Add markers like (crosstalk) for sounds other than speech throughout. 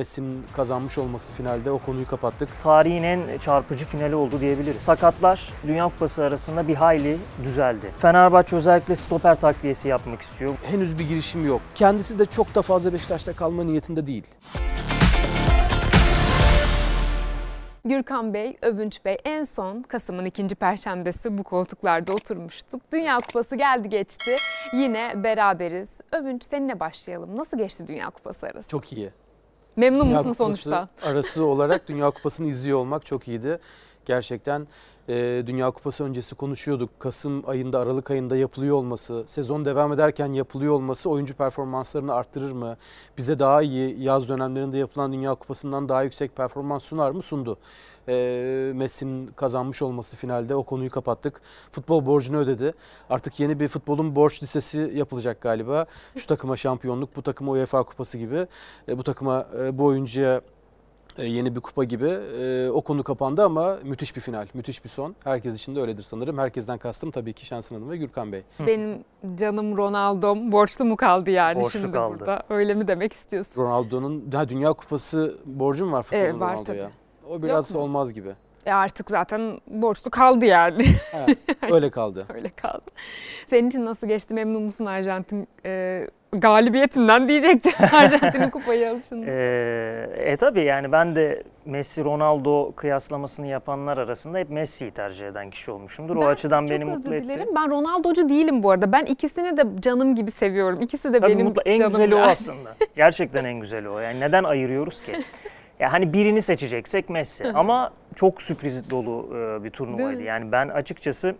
Messi'nin kazanmış olması finalde o konuyu kapattık. Tarihin en çarpıcı finali oldu diyebiliriz. Sakatlar Dünya Kupası arasında bir hayli düzeldi. Fenerbahçe özellikle stoper takviyesi yapmak istiyor. Henüz bir girişim yok. Kendisi de çok da fazla Beşiktaş'ta kalma niyetinde değil. Gürkan Bey, Övünç Bey en son Kasım'ın ikinci perşembesi bu koltuklarda oturmuştuk. Dünya Kupası geldi geçti. Yine beraberiz. Övünç seninle başlayalım. Nasıl geçti Dünya Kupası arası? Çok iyi. Memnun Dünya musun Kupası sonuçta? arası olarak Dünya Kupası'nı izliyor olmak çok iyiydi. Gerçekten e, Dünya Kupası öncesi konuşuyorduk. Kasım ayında, Aralık ayında yapılıyor olması, sezon devam ederken yapılıyor olması oyuncu performanslarını arttırır mı? Bize daha iyi yaz dönemlerinde yapılan Dünya Kupası'ndan daha yüksek performans sunar mı? Sundu. E, Messi'nin kazanmış olması finalde o konuyu kapattık. Futbol borcunu ödedi. Artık yeni bir futbolun borç listesi yapılacak galiba. Şu takıma şampiyonluk, bu takıma UEFA kupası gibi. E, bu takıma, e, bu oyuncuya yeni bir kupa gibi e, o konu kapandı ama müthiş bir final, müthiş bir son. Herkes için de öyledir sanırım. Herkesten kastım tabii ki Şensin Hanım ve Gürkan Bey. Benim canım Ronaldo'm borçlu mu kaldı yani Borçlu şimdi kaldı. burada? Öyle mi demek istiyorsun? Ronaldo'nun ha, Dünya Kupası borcu mu var futbolun Evet, var Ronaldo'ya? O biraz mu? olmaz gibi. E artık zaten borçlu kaldı yani. Ha, öyle kaldı. (laughs) Öyle kaldı. Senin için nasıl geçti? Memnun musun Arjantin e, galibiyetinden diyecektim. (laughs) Arjantin'in kupayı alışında. Ee, e tabii yani ben de Messi Ronaldo kıyaslamasını yapanlar arasında hep Messi'yi tercih eden kişi olmuşumdur. o Ben açıdan çok beni özür mutlu etti. dilerim. Ben Ronaldo'cu değilim bu arada. Ben ikisini de canım gibi seviyorum. İkisi de Tabii benim mutlu, en canım. güzeli o yani. aslında. Gerçekten en güzeli o. Yani neden ayırıyoruz ki? Ya hani birini seçeceksek Messi ama çok sürpriz dolu e, bir turnuvaydı. Yani ben açıkçası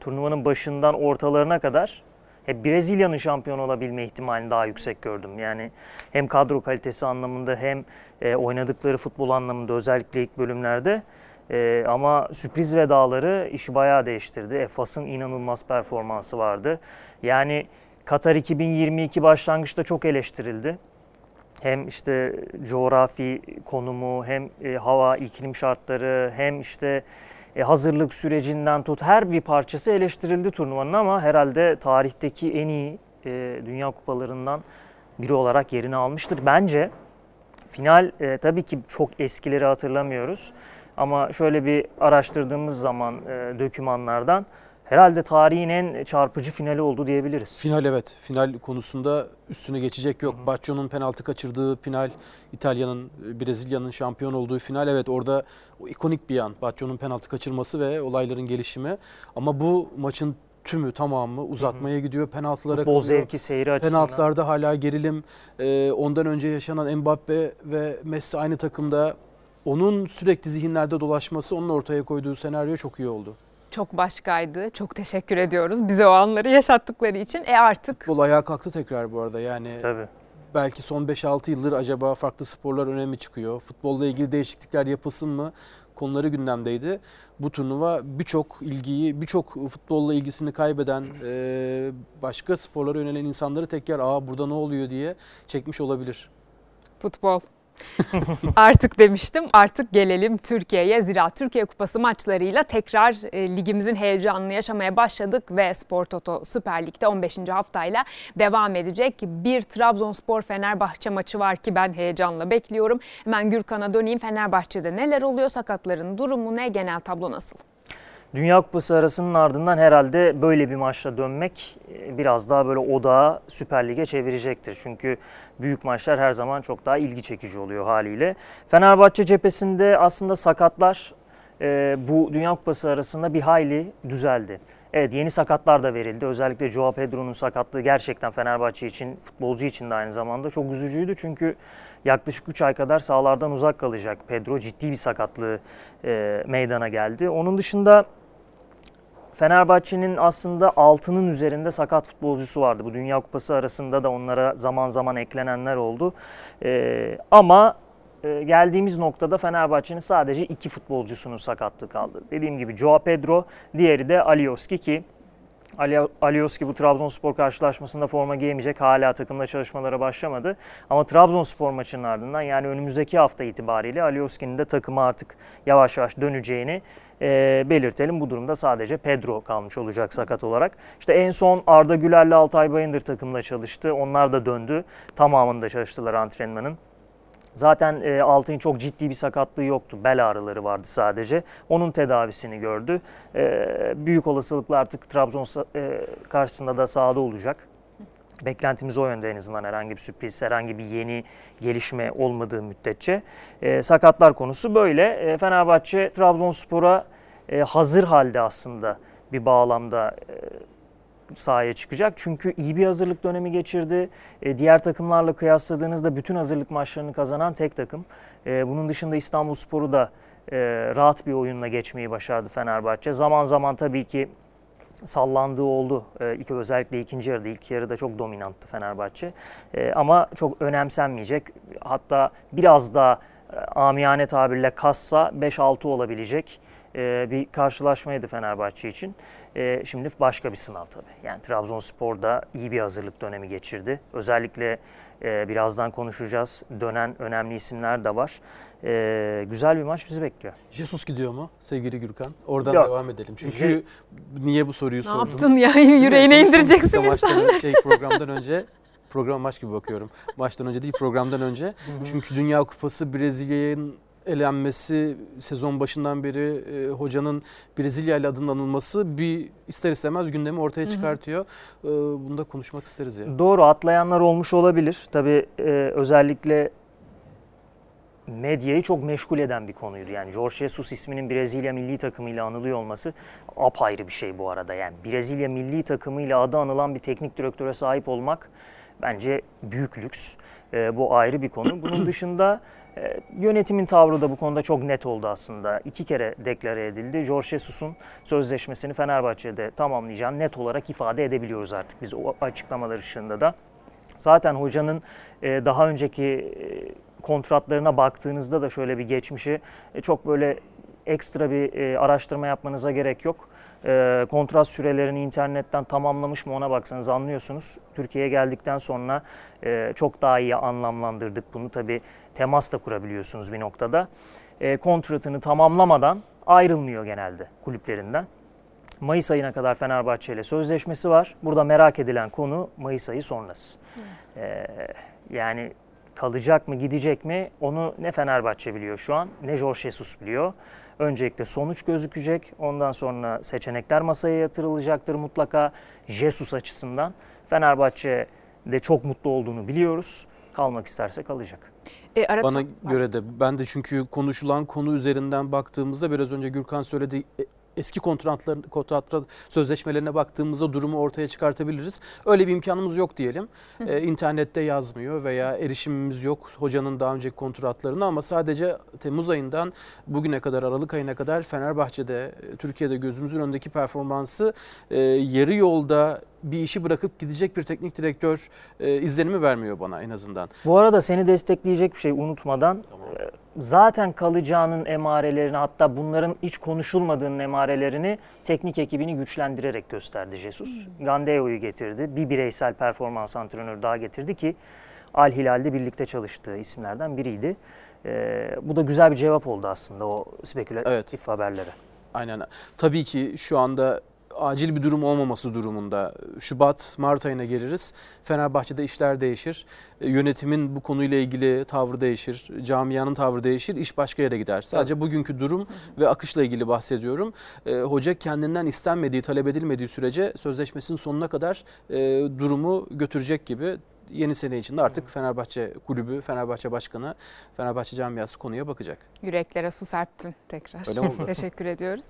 turnuvanın başından ortalarına kadar hep Brezilya'nın şampiyon olabilme ihtimalini daha yüksek gördüm. Yani hem kadro kalitesi anlamında hem e, oynadıkları futbol anlamında özellikle ilk bölümlerde. E, ama sürpriz vedaları işi bayağı değiştirdi. E, Fas'ın inanılmaz performansı vardı. Yani Katar 2022 başlangıçta çok eleştirildi. Hem işte coğrafi konumu, hem e, hava, iklim şartları, hem işte e, hazırlık sürecinden tut her bir parçası eleştirildi turnuvanın ama herhalde tarihteki en iyi e, dünya kupalarından biri olarak yerini almıştır. Bence final e, tabii ki çok eskileri hatırlamıyoruz ama şöyle bir araştırdığımız zaman e, dokümanlardan herhalde tarihin en çarpıcı finali oldu diyebiliriz. Final evet. Final konusunda üstüne geçecek yok. Baggio'nun penaltı kaçırdığı final, İtalya'nın, Brezilya'nın şampiyon olduğu final. Evet orada o ikonik bir an. Baggio'nun penaltı kaçırması ve olayların gelişimi. Ama bu maçın tümü tamamı uzatmaya gidiyor. Penaltılara Futbol kalıyor. zevki, seyri açısından. Penaltılarda hala gerilim. Ee, ondan önce yaşanan Mbappe ve Messi aynı takımda. Onun sürekli zihinlerde dolaşması, onun ortaya koyduğu senaryo çok iyi oldu. Çok başkaydı. Çok teşekkür ediyoruz bize o anları yaşattıkları için. E artık Futbol ayağa kalktı tekrar bu arada. Yani Tabii. belki son 5-6 yıldır acaba farklı sporlar önemi çıkıyor. Futbolla ilgili değişiklikler yapılsın mı? Konuları gündemdeydi. Bu turnuva birçok ilgiyi, birçok futbolla ilgisini kaybeden, e, başka sporlara yönelen insanları tekrar aa burada ne oluyor diye çekmiş olabilir. futbol. (laughs) artık demiştim. Artık gelelim Türkiye'ye. Zira Türkiye Kupası maçlarıyla tekrar e, ligimizin heyecanını yaşamaya başladık ve Spor Toto Süper Lig'de 15. haftayla devam edecek. Bir Trabzonspor Fenerbahçe maçı var ki ben heyecanla bekliyorum. Hemen Gürkan'a döneyim. Fenerbahçe'de neler oluyor? Sakatların durumu ne? Genel tablo nasıl? Dünya Kupası arasının ardından herhalde böyle bir maçla dönmek e, biraz daha böyle odağı Süper Lig'e çevirecektir. Çünkü büyük maçlar her zaman çok daha ilgi çekici oluyor haliyle. Fenerbahçe cephesinde aslında sakatlar e, bu Dünya Kupası arasında bir hayli düzeldi. Evet yeni sakatlar da verildi. Özellikle Joao Pedro'nun sakatlığı gerçekten Fenerbahçe için, futbolcu için de aynı zamanda çok üzücüydü. Çünkü yaklaşık 3 ay kadar sahalardan uzak kalacak Pedro. Ciddi bir sakatlığı e, meydana geldi. Onun dışında Fenerbahçe'nin aslında altının üzerinde sakat futbolcusu vardı. Bu Dünya Kupası arasında da onlara zaman zaman eklenenler oldu. Ee, ama e, geldiğimiz noktada Fenerbahçe'nin sadece iki futbolcusunun sakatlığı kaldı. Dediğim gibi Joao Pedro, diğeri de Alioski ki Ali- Alioski bu Trabzonspor karşılaşmasında forma giyemeyecek. Hala takımda çalışmalara başlamadı. Ama Trabzonspor maçının ardından yani önümüzdeki hafta itibariyle Alioski'nin de takıma artık yavaş yavaş döneceğini e, belirtelim. Bu durumda sadece Pedro kalmış olacak sakat olarak. İşte en son Arda Güler'le Altay Bayındır takımda çalıştı. Onlar da döndü. Tamamında çalıştılar antrenmanın. Zaten e, Altay'ın çok ciddi bir sakatlığı yoktu. Bel ağrıları vardı sadece. Onun tedavisini gördü. E, büyük olasılıkla artık Trabzon e, karşısında da sahada olacak. Beklentimiz o yönde en azından herhangi bir sürpriz, herhangi bir yeni gelişme olmadığı müddetçe. E, sakatlar konusu böyle. E, Fenerbahçe Trabzonspor'a e, hazır halde aslında bir bağlamda e, sahaya çıkacak. Çünkü iyi bir hazırlık dönemi geçirdi. E, diğer takımlarla kıyasladığınızda bütün hazırlık maçlarını kazanan tek takım. E, bunun dışında İstanbulspor'u da e, rahat bir oyunla geçmeyi başardı Fenerbahçe. Zaman zaman tabii ki sallandığı oldu. E, iki, özellikle ikinci yarıda, ilk yarıda çok dominanttı Fenerbahçe. E, ama çok önemsenmeyecek. Hatta biraz daha e, amiyane tabirle kassa 5-6 olabilecek e, bir karşılaşmaydı Fenerbahçe için. E, şimdi başka bir sınav tabii. Yani Trabzonspor da iyi bir hazırlık dönemi geçirdi. Özellikle e, birazdan konuşacağız. Dönen önemli isimler de var. E, güzel bir maç bizi bekliyor. Jesus gidiyor mu sevgili Gürkan? Oradan Yok. devam edelim. Çünkü niye bu soruyu Ne sordum? yaptın ya? (laughs) Yüreğine indireceksiniz. maçtan- Şey, programdan önce program maç gibi bakıyorum. Maçtan önce değil programdan önce. Çünkü Dünya Kupası Brezilya'nın elenmesi sezon başından beri e, hocanın Brezilya ile adının anılması bir ister istemez gündemi ortaya çıkartıyor. E, bunu da konuşmak isteriz ya. Doğru atlayanlar olmuş olabilir. Tabii e, özellikle medyayı çok meşgul eden bir konuydu. Yani Jorge Jesus isminin Brezilya milli takımıyla anılıyor olması apayrı bir şey bu arada. Yani Brezilya milli takımıyla adı anılan bir teknik direktöre sahip olmak bence büyük lüks. E, bu ayrı bir konu. Bunun (clears throat) dışında e, yönetimin tavrı da bu konuda çok net oldu aslında. İki kere deklare edildi. Jorge Jesus'un sözleşmesini Fenerbahçe'de tamamlayacağını net olarak ifade edebiliyoruz artık biz o açıklamalar ışığında da. Zaten hocanın e, daha önceki e, kontratlarına baktığınızda da şöyle bir geçmişi çok böyle ekstra bir araştırma yapmanıza gerek yok. Kontrat sürelerini internetten tamamlamış mı ona baksanız anlıyorsunuz. Türkiye'ye geldikten sonra çok daha iyi anlamlandırdık bunu. Tabi temas da kurabiliyorsunuz bir noktada. E, kontratını tamamlamadan ayrılmıyor genelde kulüplerinden. Mayıs ayına kadar Fenerbahçe ile sözleşmesi var. Burada merak edilen konu Mayıs ayı sonrası. Ee, yani kalacak mı gidecek mi onu ne Fenerbahçe biliyor şu an ne Jorge Jesus biliyor. Öncelikle sonuç gözükecek. Ondan sonra seçenekler masaya yatırılacaktır mutlaka Jesus açısından. Fenerbahçe de çok mutlu olduğunu biliyoruz. Kalmak isterse kalacak. E, ara Bana göre de ben de çünkü konuşulan konu üzerinden baktığımızda biraz önce Gürkan söyledi e, eski kontratların kontratlar sözleşmelerine baktığımızda durumu ortaya çıkartabiliriz. Öyle bir imkanımız yok diyelim. Ee, internette yazmıyor veya erişimimiz yok hocanın daha önceki kontratlarına ama sadece Temmuz ayından bugüne kadar Aralık ayına kadar Fenerbahçe'de Türkiye'de gözümüzün önündeki performansı e, yarı yolda bir işi bırakıp gidecek bir teknik direktör e, izlenimi vermiyor bana en azından. Bu arada seni destekleyecek bir şey unutmadan e, zaten kalacağının emarelerini hatta bunların hiç konuşulmadığının emarelerini teknik ekibini güçlendirerek gösterdi Jesus. Gandeo'yu getirdi. Bir bireysel performans antrenörü daha getirdi ki Al Hilal'de birlikte çalıştığı isimlerden biriydi. E, bu da güzel bir cevap oldu aslında o spekülatif Evet. haberlere. Aynen. Tabii ki şu anda acil bir durum olmaması durumunda Şubat, Mart ayına geliriz. Fenerbahçe'de işler değişir. E, Yönetimin bu konuyla ilgili tavrı değişir. Camianın tavrı değişir. İş başka yere gider. Sadece bugünkü durum ve akışla ilgili bahsediyorum. E, hoca kendinden istenmediği, talep edilmediği sürece sözleşmesinin sonuna kadar e, durumu götürecek gibi yeni sene içinde artık Fenerbahçe kulübü, Fenerbahçe başkanı, Fenerbahçe camiası konuya bakacak. Yüreklere su serptin tekrar. Öyle oldu? (laughs) Teşekkür ediyoruz.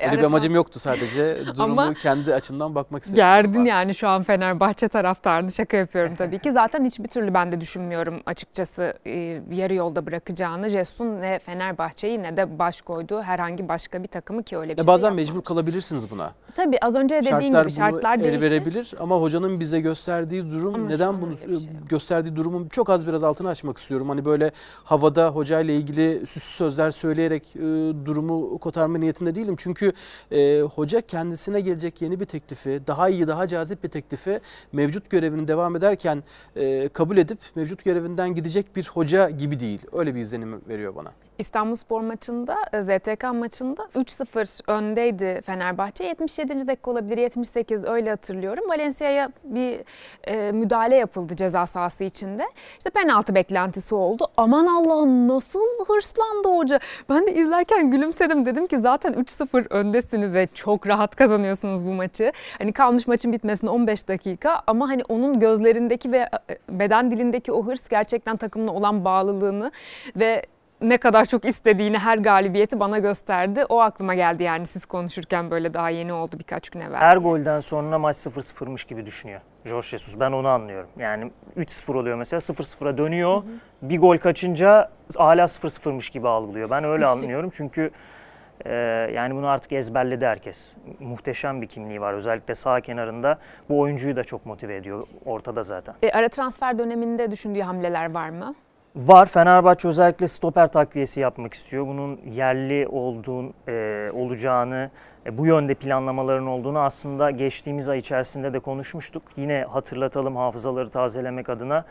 Öyle bir ara amacım yoktu sadece. (laughs) Durumu Ama kendi açımdan bakmak istedim. Gerdin yani şu an Fenerbahçe taraftarını şaka yapıyorum tabii ki. Zaten hiçbir türlü ben de düşünmüyorum açıkçası e, yarı yolda bırakacağını. Jesus'un ne Fenerbahçe'yi ne de baş koyduğu herhangi başka bir takımı ki öyle bir Ya şey bazen yapmamış. mecbur kalabilirsiniz buna. Tabii az önce dediğin Şartlar gibi şartlar değişir. verebilir ama hocanın bize gösterdiği durum Ama neden bunu şey gösterdiği durumun çok az biraz altını açmak istiyorum. Hani böyle havada hocayla ilgili süslü sözler söyleyerek e, durumu kotarma niyetinde değilim. Çünkü e, hoca kendisine gelecek yeni bir teklifi, daha iyi, daha cazip bir teklifi mevcut görevini devam ederken e, kabul edip mevcut görevinden gidecek bir hoca gibi değil. Öyle bir izlenim veriyor bana. İstanbulspor maçında, e, ZTK maçında 3-0 öndeydi Fenerbahçe. 77. dakika olabilir, 78 öyle hatırlıyorum. Valencia'ya bir e, müdahale yapıldı. yapıldı ceza sahası içinde. İşte penaltı beklentisi oldu. Aman Allah'ım nasıl hırslandı hoca. Ben de izlerken gülümsedim. Dedim ki zaten 3-0 öndesiniz ve çok rahat kazanıyorsunuz bu maçı. Hani kalmış maçın bitmesine 15 dakika ama hani onun gözlerindeki ve e, beden dilindeki o hırs gerçekten takımla olan bağlılığını ve ne kadar çok istediğini her galibiyeti bana gösterdi. O aklıma geldi yani siz konuşurken böyle daha yeni oldu birkaç gün evvel. Her golden sonra maç 0-0'mış gibi düşünüyor Jorge Jesus. Ben onu anlıyorum. Yani 3-0 oluyor mesela 0-0'a dönüyor. Bir gol kaçınca hala 0-0'mış gibi algılıyor. Ben öyle anlıyorum (laughs) çünkü e, yani bunu artık ezberledi herkes. Muhteşem bir kimliği var. Özellikle sağ kenarında bu oyuncuyu da çok motive ediyor ortada zaten. E, ara transfer döneminde düşündüğü hamleler var mı? Var. Fenerbahçe özellikle stoper takviyesi yapmak istiyor. Bunun yerli olduğun, e, olacağını, e, bu yönde planlamaların olduğunu aslında geçtiğimiz ay içerisinde de konuşmuştuk. Yine hatırlatalım hafızaları tazelemek adına.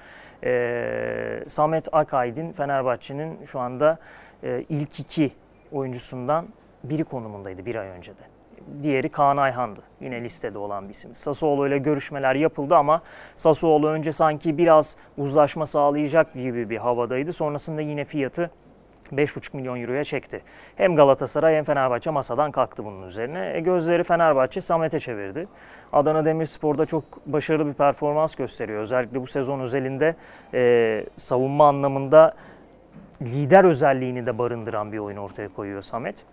E, Samet Akaydın Fenerbahçe'nin şu anda e, ilk iki oyuncusundan biri konumundaydı bir ay önce de. Diğeri Kaan Ayhan'dı. Yine listede olan bir isim. Sassuolo ile görüşmeler yapıldı ama Sassuolo önce sanki biraz uzlaşma sağlayacak gibi bir havadaydı. Sonrasında yine fiyatı 5,5 milyon euroya çekti. Hem Galatasaray hem Fenerbahçe masadan kalktı bunun üzerine. E, gözleri Fenerbahçe Samet'e çevirdi. Adana Demirspor'da çok başarılı bir performans gösteriyor. Özellikle bu sezon özelinde e, savunma anlamında lider özelliğini de barındıran bir oyun ortaya koyuyor Samet.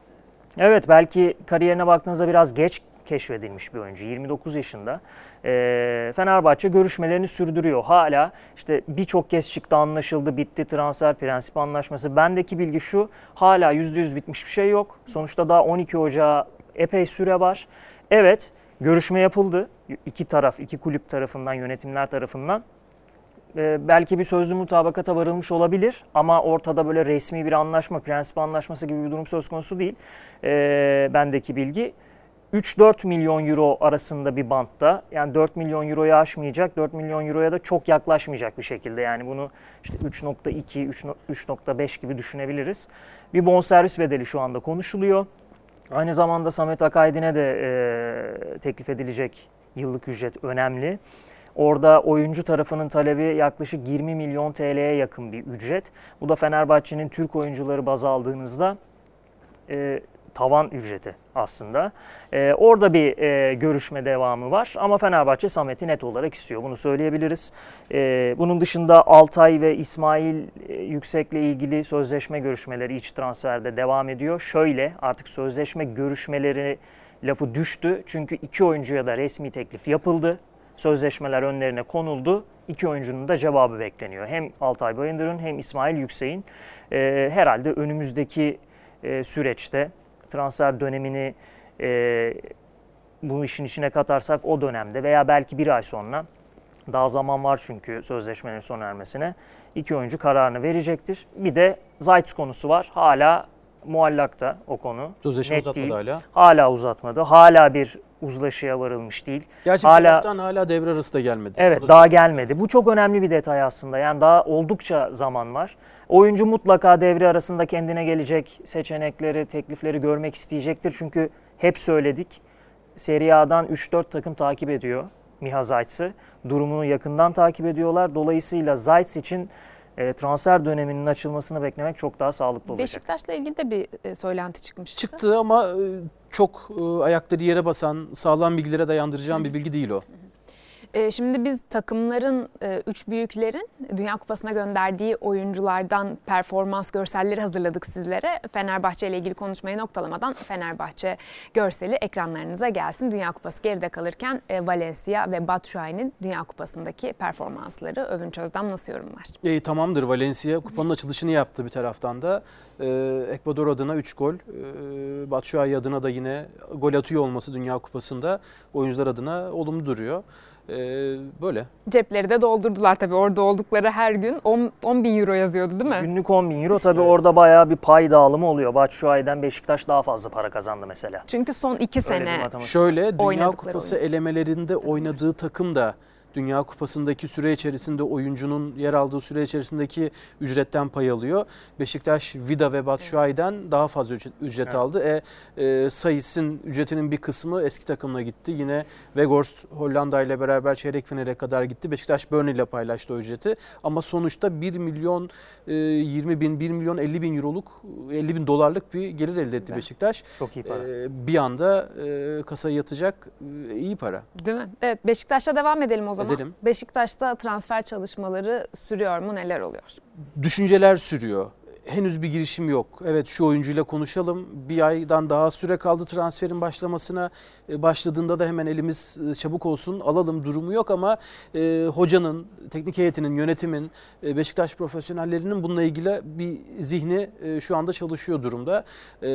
Evet belki kariyerine baktığınızda biraz geç keşfedilmiş bir oyuncu. 29 yaşında. E, Fenerbahçe görüşmelerini sürdürüyor. Hala işte birçok kez çıktı anlaşıldı, bitti transfer prensip anlaşması. Bendeki bilgi şu, hala %100 bitmiş bir şey yok. Sonuçta daha 12 Ocağı epey süre var. Evet, görüşme yapıldı. İki taraf, iki kulüp tarafından, yönetimler tarafından. Ee, belki bir sözlü mutabakata varılmış olabilir ama ortada böyle resmi bir anlaşma, prensip anlaşması gibi bir durum söz konusu değil. Ee, bendeki bilgi 3-4 milyon euro arasında bir bantta yani 4 milyon euroyu aşmayacak 4 milyon euroya da çok yaklaşmayacak bir şekilde yani bunu işte 3.2 3.5 gibi düşünebiliriz. Bir bonservis bedeli şu anda konuşuluyor. Aynı zamanda Samet Akaydin'e de e, teklif edilecek yıllık ücret önemli. Orada oyuncu tarafının talebi yaklaşık 20 milyon TL'ye yakın bir ücret. Bu da Fenerbahçe'nin Türk oyuncuları baz aldığınızda e, tavan ücreti aslında. Ee, orada bir e, görüşme devamı var ama Fenerbahçe Samet'i net olarak istiyor. Bunu söyleyebiliriz. Ee, bunun dışında Altay ve İsmail e, Yüksek'le ilgili sözleşme görüşmeleri iç transferde devam ediyor. Şöyle artık sözleşme görüşmeleri lafı düştü. Çünkü iki oyuncuya da resmi teklif yapıldı. Sözleşmeler önlerine konuldu. İki oyuncunun da cevabı bekleniyor. Hem Altay Bayındır'ın hem İsmail Yüksek'in e, herhalde önümüzdeki e, süreçte transfer dönemini e, bu işin içine katarsak o dönemde veya belki bir ay sonra daha zaman var çünkü sözleşmenin sona ermesine iki oyuncu kararını verecektir. Bir de Zayt konusu var. Hala muallakta o konu. Sözleşme Net uzatmadı değil. hala. Hala uzatmadı. Hala bir uzlaşıya varılmış değil. Gerçi Hala- taraftan hala devre arası da gelmedi. Evet daha gelmedi. Bu çok önemli bir detay aslında. Yani daha oldukça zaman var. Oyuncu mutlaka devre arasında kendine gelecek seçenekleri, teklifleri görmek isteyecektir. Çünkü hep söyledik. Serie A'dan 3-4 takım takip ediyor Miha Zayt'sı. Durumunu yakından takip ediyorlar. Dolayısıyla Zayt için e, transfer döneminin açılmasını beklemek çok daha sağlıklı olacak. Beşiktaş'la ilgili de bir e, söylenti çıkmıştı. Çıktı ama e, çok e, ayakları yere basan, sağlam bilgilere dayandıracağım bir bilgi değil o. E, Şimdi biz takımların, e, üç büyüklerin Dünya Kupası'na gönderdiği oyunculardan performans görselleri hazırladık sizlere. Fenerbahçe ile ilgili konuşmayı noktalamadan Fenerbahçe görseli ekranlarınıza gelsin. Dünya Kupası geride kalırken e, Valencia ve Batshuayi'nin Dünya Kupası'ndaki performansları Övünç Özdem nasıl yorumlar? E, tamamdır Valencia kupanın açılışını yaptı bir taraftan da. E, Ekvador adına 3 gol. E, Batshuayi adına da yine gol atıyor olması Dünya Kupası'nda oyuncular adına olumlu duruyor. E, böyle. Cepleri de doldurdular tabii. Orada oldukları her gün 10, 10 bin euro yazıyordu değil mi? Günlük 10 bin euro tabii Evet. orada bayağı bir pay dağılımı oluyor. Batshuayi'den Beşiktaş daha fazla para kazandı mesela. Çünkü son iki Öyle bir sene matematik. Şöyle Dünya Kupası elemelerinde oynadığı takım da Dünya Kupası'ndaki süre içerisinde oyuncunun yer aldığı süre içerisindeki ücretten pay alıyor. Beşiktaş Vida ve Batshuayi'den daha fazla ücret, ücret Evet. aldı. E, e, Sayıs'ın ücretinin bir kısmı eski takımına gitti. Yine Weghorst Hollanda ile beraber çeyrek finale kadar gitti. Beşiktaş Burnley ile paylaştı o ücreti. Ama sonuçta 1 milyon e, 20 bin, 1 milyon 50 bin euroluk, 50 bin dolarlık bir gelir elde etti Güzel. Beşiktaş. Çok iyi para. E, bir anda e, kasaya yatacak e, iyi para. Değil mi? Evet Beşiktaş'ta devam edelim o zaman. Edelim. Beşiktaş'ta transfer çalışmaları sürüyor mu? Neler oluyor? düşünceler sürüyor. Henüz bir girişim yok. Evet şu oyuncuyla konuşalım. Bir aydan daha süre kaldı transferin başlamasına. E, Başladığında da hemen elimiz e, çabuk olsun alalım durumu yok ama e, hocanın, teknik heyetinin, yönetimin, e, Beşiktaş profesyonellerinin bununla ilgili bir zihni e, şu anda çalışıyor durumda. E,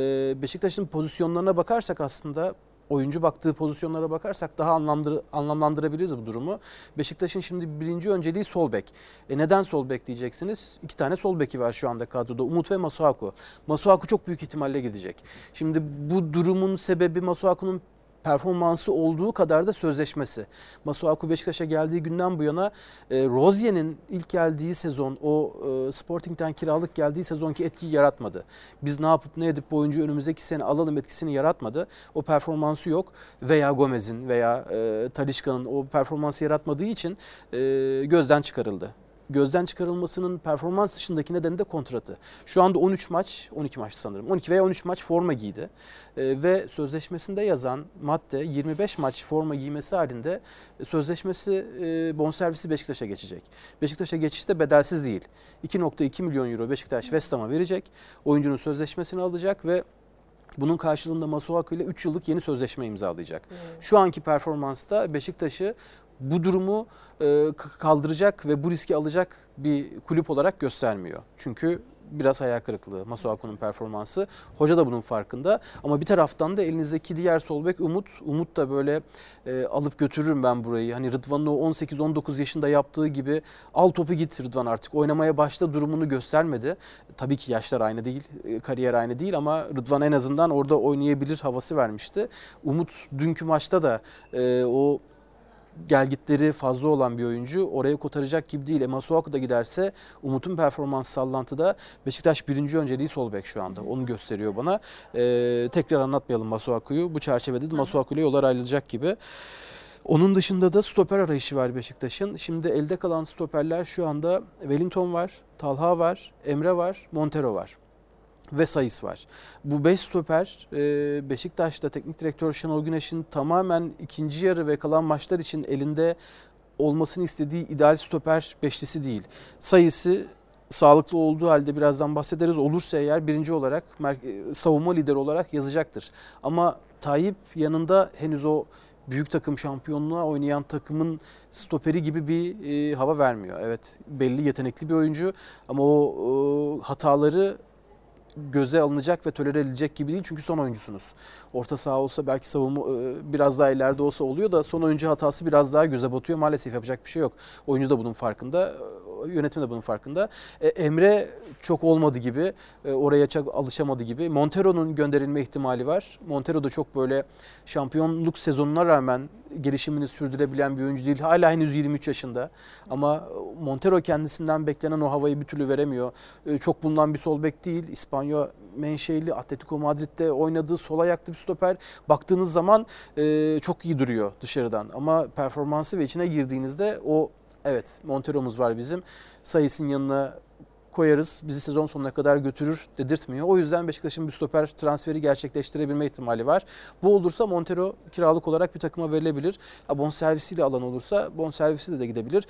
Beşiktaş'ın pozisyonlarına bakarsak aslında oyuncu baktığı pozisyonlara bakarsak daha anlamdır, anlamlandırabiliriz bu durumu. Beşiktaş'ın şimdi birinci önceliği sol bek. E neden sol bek diyeceksiniz? İki tane sol beki var şu anda kadroda. Umut ve Masuaku. Masuaku çok büyük ihtimalle gidecek. Şimdi bu durumun sebebi Masuaku'nun performansı olduğu kadar da sözleşmesi. Masuaku Beşiktaş'a geldiği günden bu yana e, Rozier'in ilk geldiği sezon o e, Sporting'den kiralık geldiği sezonki etkiyi yaratmadı. Biz ne yapıp ne edip bu oyuncuyu önümüzdeki sene alalım etkisini yaratmadı. O performansı yok veya Gomez'in veya e, Talisca'nın o performansı yaratmadığı için e, gözden çıkarıldı gözden çıkarılmasının performans dışındaki nedeni de kontratı. Şu anda 13 maç, 12 maç sanırım. 12 veya 13 maç forma giydi. Ee, ve sözleşmesinde yazan madde 25 maç forma giymesi halinde e, sözleşmesi e, bonservisi Beşiktaş'a geçecek. Beşiktaş'a geçişte bedelsiz değil. 2.2 milyon euro Beşiktaş West Ham'a verecek. Oyuncunun sözleşmesini alacak ve bunun karşılığında Masuaku ile 3 yıllık yeni sözleşme imzalayacak. Şu anki performansta Beşiktaş'ı bu durumu kaldıracak ve bu riski alacak bir kulüp olarak göstermiyor. Çünkü biraz hayal kırıklığı Masuaku'nun performansı. Hoca da bunun farkında ama bir taraftan da elinizdeki diğer sol bek Umut. Umut da böyle e, alıp götürürüm ben burayı. Hani Rıdvan'ın o 18-19 yaşında yaptığı gibi al topu git Rıdvan artık oynamaya başla durumunu göstermedi. Tabii ki yaşlar aynı değil, e, kariyer aynı değil ama Rıdvan en azından orada oynayabilir havası vermişti. Umut dünkü maçta da e, o gelgitleri fazla olan bir oyuncu oraya kotaracak gibi değil. E Masuaku da giderse Umut'un performans sallantıda Beşiktaş birinci önceliği sol bek şu anda. Onu gösteriyor bana. E, tekrar anlatmayalım Masuaku'yu. Bu çerçevede de Masuaku ile yollar ayrılacak gibi. Onun dışında da stoper arayışı var Beşiktaş'ın. Şimdi elde kalan stoperler şu anda Wellington var, Talha var, Emre var, Montero var ve Sayıs var. Bu 5 stoper e, Beşiktaş'ta teknik direktör Şenol Güneş'in tamamen ikinci yarı ve kalan maçlar için elinde olmasını istediği ideal stoper beşlisi değil. Sayısı sağlıklı olduğu halde birazdan bahsederiz. Olursa eğer birinci olarak e, savunma lideri olarak yazacaktır. Ama Tayyip yanında henüz o büyük takım şampiyonluğa oynayan takımın stoperi gibi bir e, hava vermiyor. Evet belli yetenekli bir oyuncu ama o e, hataları göze alınacak ve tolere edilecek gibi değil çünkü son oyuncusunuz. Orta saha olsa belki savunma e, biraz daha ileride olsa oluyor da son oyuncu hatası biraz daha göze batıyor. Maalesef yapacak bir şey yok. Oyuncu da bunun farkında, yönetim de bunun farkında. E, Emre çok olmadı gibi, e, oraya çok alışamadı gibi. Montero'nun gönderilme ihtimali var. Montero da çok böyle şampiyonluk sezonuna rağmen gelişimini sürdürebilen bir oyuncu değil. Hala henüz 23 yaşında ama Montero kendisinden beklenen o havayı bir türlü veremiyor. E, Çok bulunan bir sol bek değil. İspanya menşeli Atletico Madrid'de oynadığı sol ayaklı bir stoper. Baktığınız zaman e, çok iyi duruyor dışarıdan ama performansı ve içine girdiğinizde o evet Montero'muz var bizim. Sayısının yanına koyarız. Bizi sezon sonuna kadar götürür dedirtmiyor. O yüzden Beşiktaş'ın bir stoper transferi gerçekleştirebilme ihtimali var. Bu olursa Montero kiralık olarak bir takıma verilebilir. Ha, bonservisiyle alan olursa bonservisi de, de gidebilir.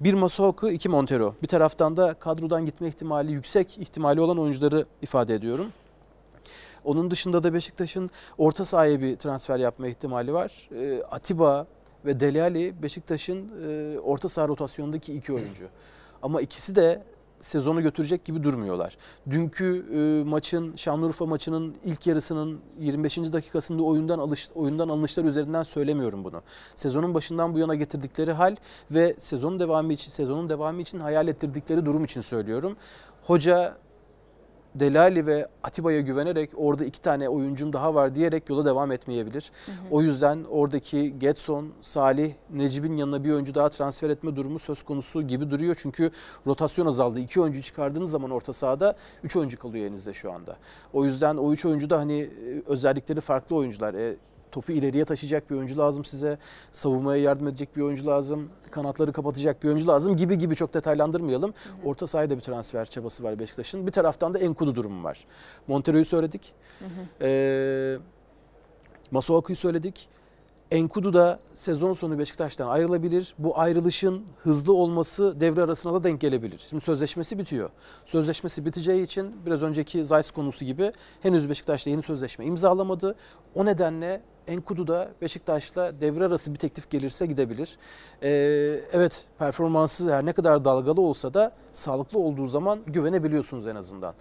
Bir Masuaku, iki Montero. Bir taraftan da kadrodan gitme ihtimali yüksek ihtimali olan oyuncuları ifade ediyorum. Onun dışında da Beşiktaş'ın orta sahaya bir transfer yapma ihtimali var. Ee, Atiba ve Dele Alli Beşiktaş'ın e, orta saha rotasyonundaki iki oyuncu. Ama ikisi de sezonu götürecek gibi durmuyorlar. Dünkü e, maçın Şanlıurfa maçının ilk yarısının 25. dakikasında oyundan alış, oyundan alınışlar üzerinden söylemiyorum bunu. Sezonun başından bu yana getirdikleri hal ve sezonun devamı için sezonun devamı için hayal ettirdikleri durum için söylüyorum. Hoca Delali ve Atiba'ya güvenerek orada iki tane oyuncum daha var diyerek yola devam etmeyebilir. O yüzden oradaki Getson, Salih, Necip'in yanına bir oyuncu daha transfer etme durumu söz konusu gibi duruyor. Çünkü rotasyon azaldı. İki oyuncu çıkardığınız zaman orta sahada üç oyuncu kalıyor elinizde şu anda. O yüzden o üç oyuncu da hani e, özellikleri farklı oyuncular. E, topu ileriye taşıyacak bir oyuncu lazım size. Savunmaya yardım edecek bir oyuncu lazım. Kanatları kapatacak bir oyuncu lazım gibi gibi çok detaylandırmayalım. Orta sahada bir transfer çabası var Beşiktaş'ın. Bir taraftan da Enkudu durumu var. Montero'yu söyledik. Ee, Masuaku'yu söyledik. Enkudu da sezon sonu Beşiktaş'tan ayrılabilir. Bu ayrılışın hızlı olması devre arasına da denk gelebilir. Şimdi sözleşmesi bitiyor. Sözleşmesi biteceği için biraz önceki Zayt konusu gibi henüz Beşiktaş'ta yeni sözleşme imzalamadı. O nedenle Enkudu da Beşiktaş'la devre arası bir teklif gelirse gidebilir. Ee, evet performansı her ne kadar dalgalı olsa da sağlıklı olduğu zaman güvenebiliyorsunuz en azından.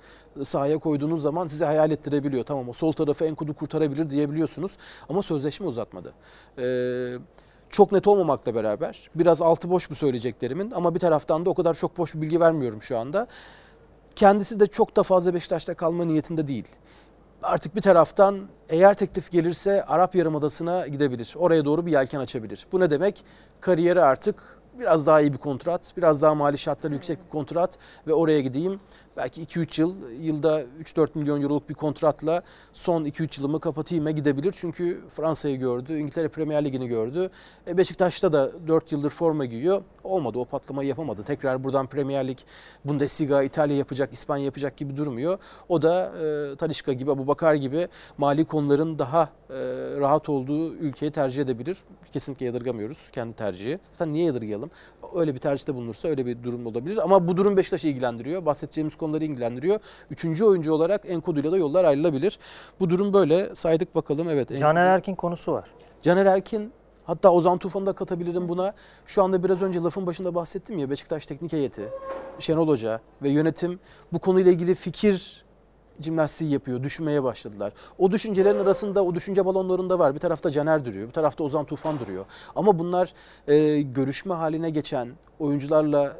Sahaya koyduğunuz zaman size hayal ettirebiliyor. Tamam o sol tarafı Enkudu kurtarabilir diyebiliyorsunuz ama sözleşme uzatmadı. Ee, çok net olmamakla beraber biraz altı boş bu söyleyeceklerimin ama bir taraftan da o kadar çok boş bilgi vermiyorum şu anda. Kendisi de çok da fazla Beşiktaş'ta kalma niyetinde değil artık bir taraftan eğer teklif gelirse Arap Yarımadası'na gidebilir. Oraya doğru bir yelken açabilir. Bu ne demek? Kariyeri artık biraz daha iyi bir kontrat, biraz daha mali şartları yüksek bir kontrat ve oraya gideyim. Belki 2-3 yıl, yılda 3-4 milyon euroluk bir kontratla son 2-3 yılımı kapatayım'a gidebilir. Çünkü Fransa'yı gördü, İngiltere Premier Ligi'ni gördü. E Beşiktaş'ta da 4 yıldır forma giyiyor. Olmadı, o patlamayı yapamadı. Tekrar buradan Premier Lig, Bundesliga, İtalya yapacak, İspanya yapacak gibi durmuyor. O da e, Talişka gibi, Abu Bakar gibi mali konuların daha e, rahat olduğu ülkeyi tercih edebilir. Kesinlikle yadırgamıyoruz kendi tercihi. Zaten niye yadırgayalım? Öyle bir tercihte bulunursa öyle bir durum olabilir. Ama bu durum Beşiktaş'ı ilgilendiriyor. Bahsedeceğimiz konuları ilgilendiriyor. Üçüncü oyuncu olarak Enkodu'yla da yollar ayrılabilir. Bu durum böyle. Saydık bakalım. Evet. Caner Erkin konusu var. Caner Erkin Hatta Ozan Tufan'ı da katabilirim buna. Şu anda biraz önce lafın başında bahsettim ya Beşiktaş Teknik Heyeti, Şenol Hoca ve yönetim bu konuyla ilgili fikir jimnastiği yapıyor, düşünmeye başladılar. O düşüncelerin arasında o düşünce balonlarında var. Bir tarafta Caner duruyor, bir tarafta Ozan Tufan duruyor. Ama bunlar e, görüşme haline geçen oyuncularla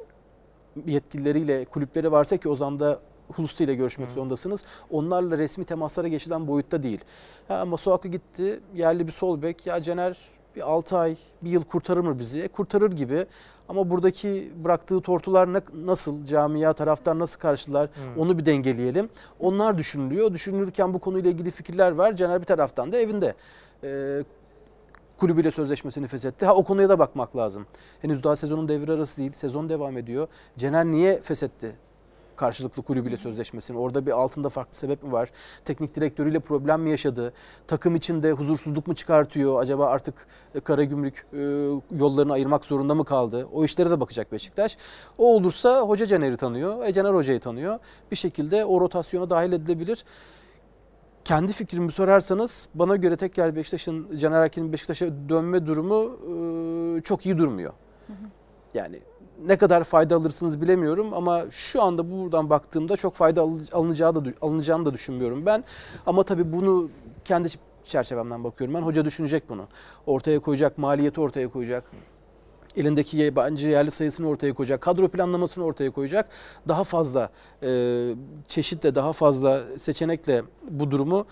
yetkilileriyle kulüpleri varsa ki Ozan'da Hulusi ile görüşmek Hı. zorundasınız. Onlarla resmi temaslara geçilen boyutta değil. Ha, Masuaku gitti, yerli bir sol bek. Ya Caner bir 6 ay, bir yıl kurtarır mı bizi? E, kurtarır gibi. Ama buradaki bıraktığı tortular nasıl, camia taraftar nasıl karşılar hmm. onu bir dengeleyelim. Onlar düşünülüyor. Düşünülürken bu konuyla ilgili fikirler var. Caner bir taraftan da evinde. Ee, kulübüyle sözleşmesini feshetti. Ha o konuya da bakmak lazım. Henüz daha sezonun devre arası değil. Sezon devam ediyor. Caner niye feshetti? Karşılıklı kulübüyle sözleşmesini. Orada bir altında farklı sebep mi var? Teknik direktörüyle problem mi yaşadı? Takım içinde huzursuzluk mu çıkartıyor? Acaba artık e, Karagümrük e, yollarını ayırmak zorunda mı kaldı? O işlere de bakacak Beşiktaş. O olursa hoca Caner'i tanıyor. E Caner hocayı tanıyor. Bir şekilde o rotasyona dahil edilebilir kendi fikrimi sorarsanız bana göre tekrar Beşiktaş'ın Caner Erkin'in Beşiktaş'a dönme durumu e, çok iyi durmuyor. Yani ne kadar fayda alırsınız bilemiyorum ama şu anda buradan baktığımda çok fayda alınacağı da alınacağını da düşünmüyorum ben. Ama tabii bunu kendi çerçevemden bakıyorum ben. Hoca düşünecek bunu. Ortaya koyacak, maliyeti ortaya koyacak. Elindeki yabancı yerli sayısını ortaya koyacak, kadro planlamasını ortaya koyacak. Daha fazla e, çeşitle, daha fazla seçenekle bu durumu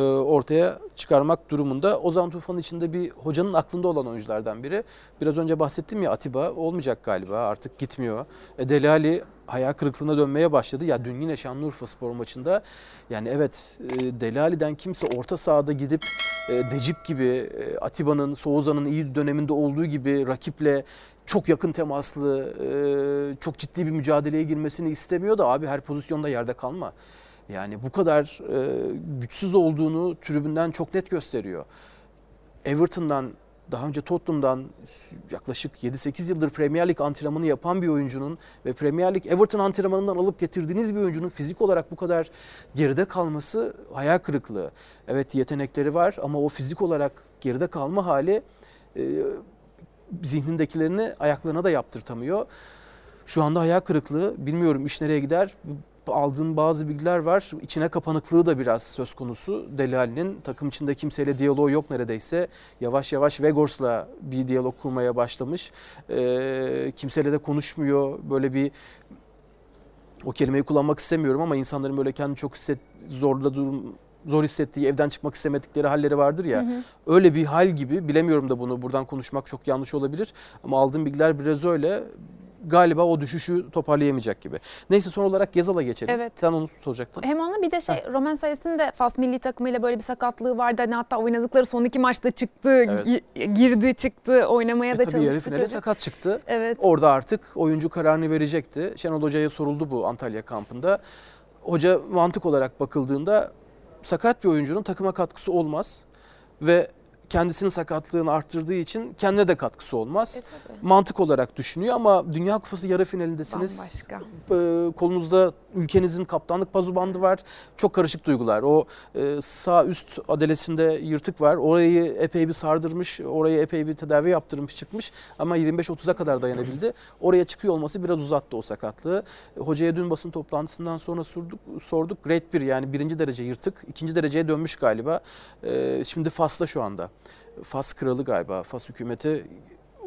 ortaya çıkarmak durumunda. Ozan Tufan'ın içinde bir hocanın aklında olan oyunculardan biri. Biraz önce bahsettim ya Atiba olmayacak galiba artık gitmiyor. E, Delali hayal kırıklığına dönmeye başladı. Ya dün yine Şanlıurfa spor maçında yani evet e, Delali'den kimse orta sahada gidip Decip gibi Atiba'nın, Soğuza'nın iyi döneminde olduğu gibi rakiple çok yakın temaslı, çok ciddi bir mücadeleye girmesini istemiyor da abi her pozisyonda yerde kalma. Yani bu kadar e, güçsüz olduğunu tribünden çok net gösteriyor. Everton'dan daha önce Tottenham'dan yaklaşık 7-8 yıldır Premier Lig antrenmanı yapan bir oyuncunun ve Premier Lig Everton antrenmanından alıp getirdiğiniz bir oyuncunun fizik olarak bu kadar geride kalması hayal kırıklığı. Evet yetenekleri var ama o fizik olarak geride kalma hali e, zihnindekilerini ayaklarına da yaptırtamıyor. Şu anda hayal kırıklığı. Bilmiyorum iş nereye gider aldığım bazı bilgiler var. İçine kapanıklığı da biraz söz konusu Delali'nin. Takım içinde kimseyle diyaloğu yok neredeyse. Yavaş yavaş Vegors'la bir diyalog kurmaya başlamış. E, kimseyle de konuşmuyor. Böyle bir o kelimeyi kullanmak istemiyorum ama insanların böyle kendini çok hisset, zorda durum zor hissettiği, evden çıkmak istemedikleri halleri vardır ya. Hı hı. Öyle bir hal gibi bilemiyorum da bunu buradan konuşmak çok yanlış olabilir ama aldığım bilgiler biraz öyle. Galiba o düşüşü toparlayamayacak gibi. Neyse son olarak Gezal'a geçelim. Evet. Sen onu soracaktın. Hem onu bir de şey Roman Sayes'in de Fas milli takımıyla böyle bir sakatlığı vardı. Hani hatta oynadıkları son iki maçta çıktı, Evet. gi- girdi, çıktı, oynamaya E da tabii yarı çalıştı finale çocuk. sakat çıktı. Evet. Orada artık oyuncu kararını verecekti. Şenol Hoca'ya soruldu bu Antalya kampında. Hoca mantık olarak bakıldığında sakat bir oyuncunun takıma katkısı olmaz ve kendisinin sakatlığını arttırdığı için kendine de katkısı olmaz. E, tabii. Mantık olarak düşünüyor ama Dünya Kupası yarı finalindesiniz. Bambaşka. Ee, kolunuzda ülkenizin kaptanlık pazu bandı var. Çok karışık duygular. O e, sağ üst adelesinde yırtık var. Orayı epey bir sardırmış. Oraya epey bir tedavi yaptırmış çıkmış. Ama 25-30'a kadar dayanabildi. Oraya çıkıyor olması biraz uzattı o sakatlığı. E, Hocaya dün basın toplantısından sonra sorduk. sorduk. Grade 1 yani birinci derece yırtık. ikinci dereceye dönmüş galiba. E, şimdi Fas'ta şu anda. Fas kralı galiba. Fas hükümeti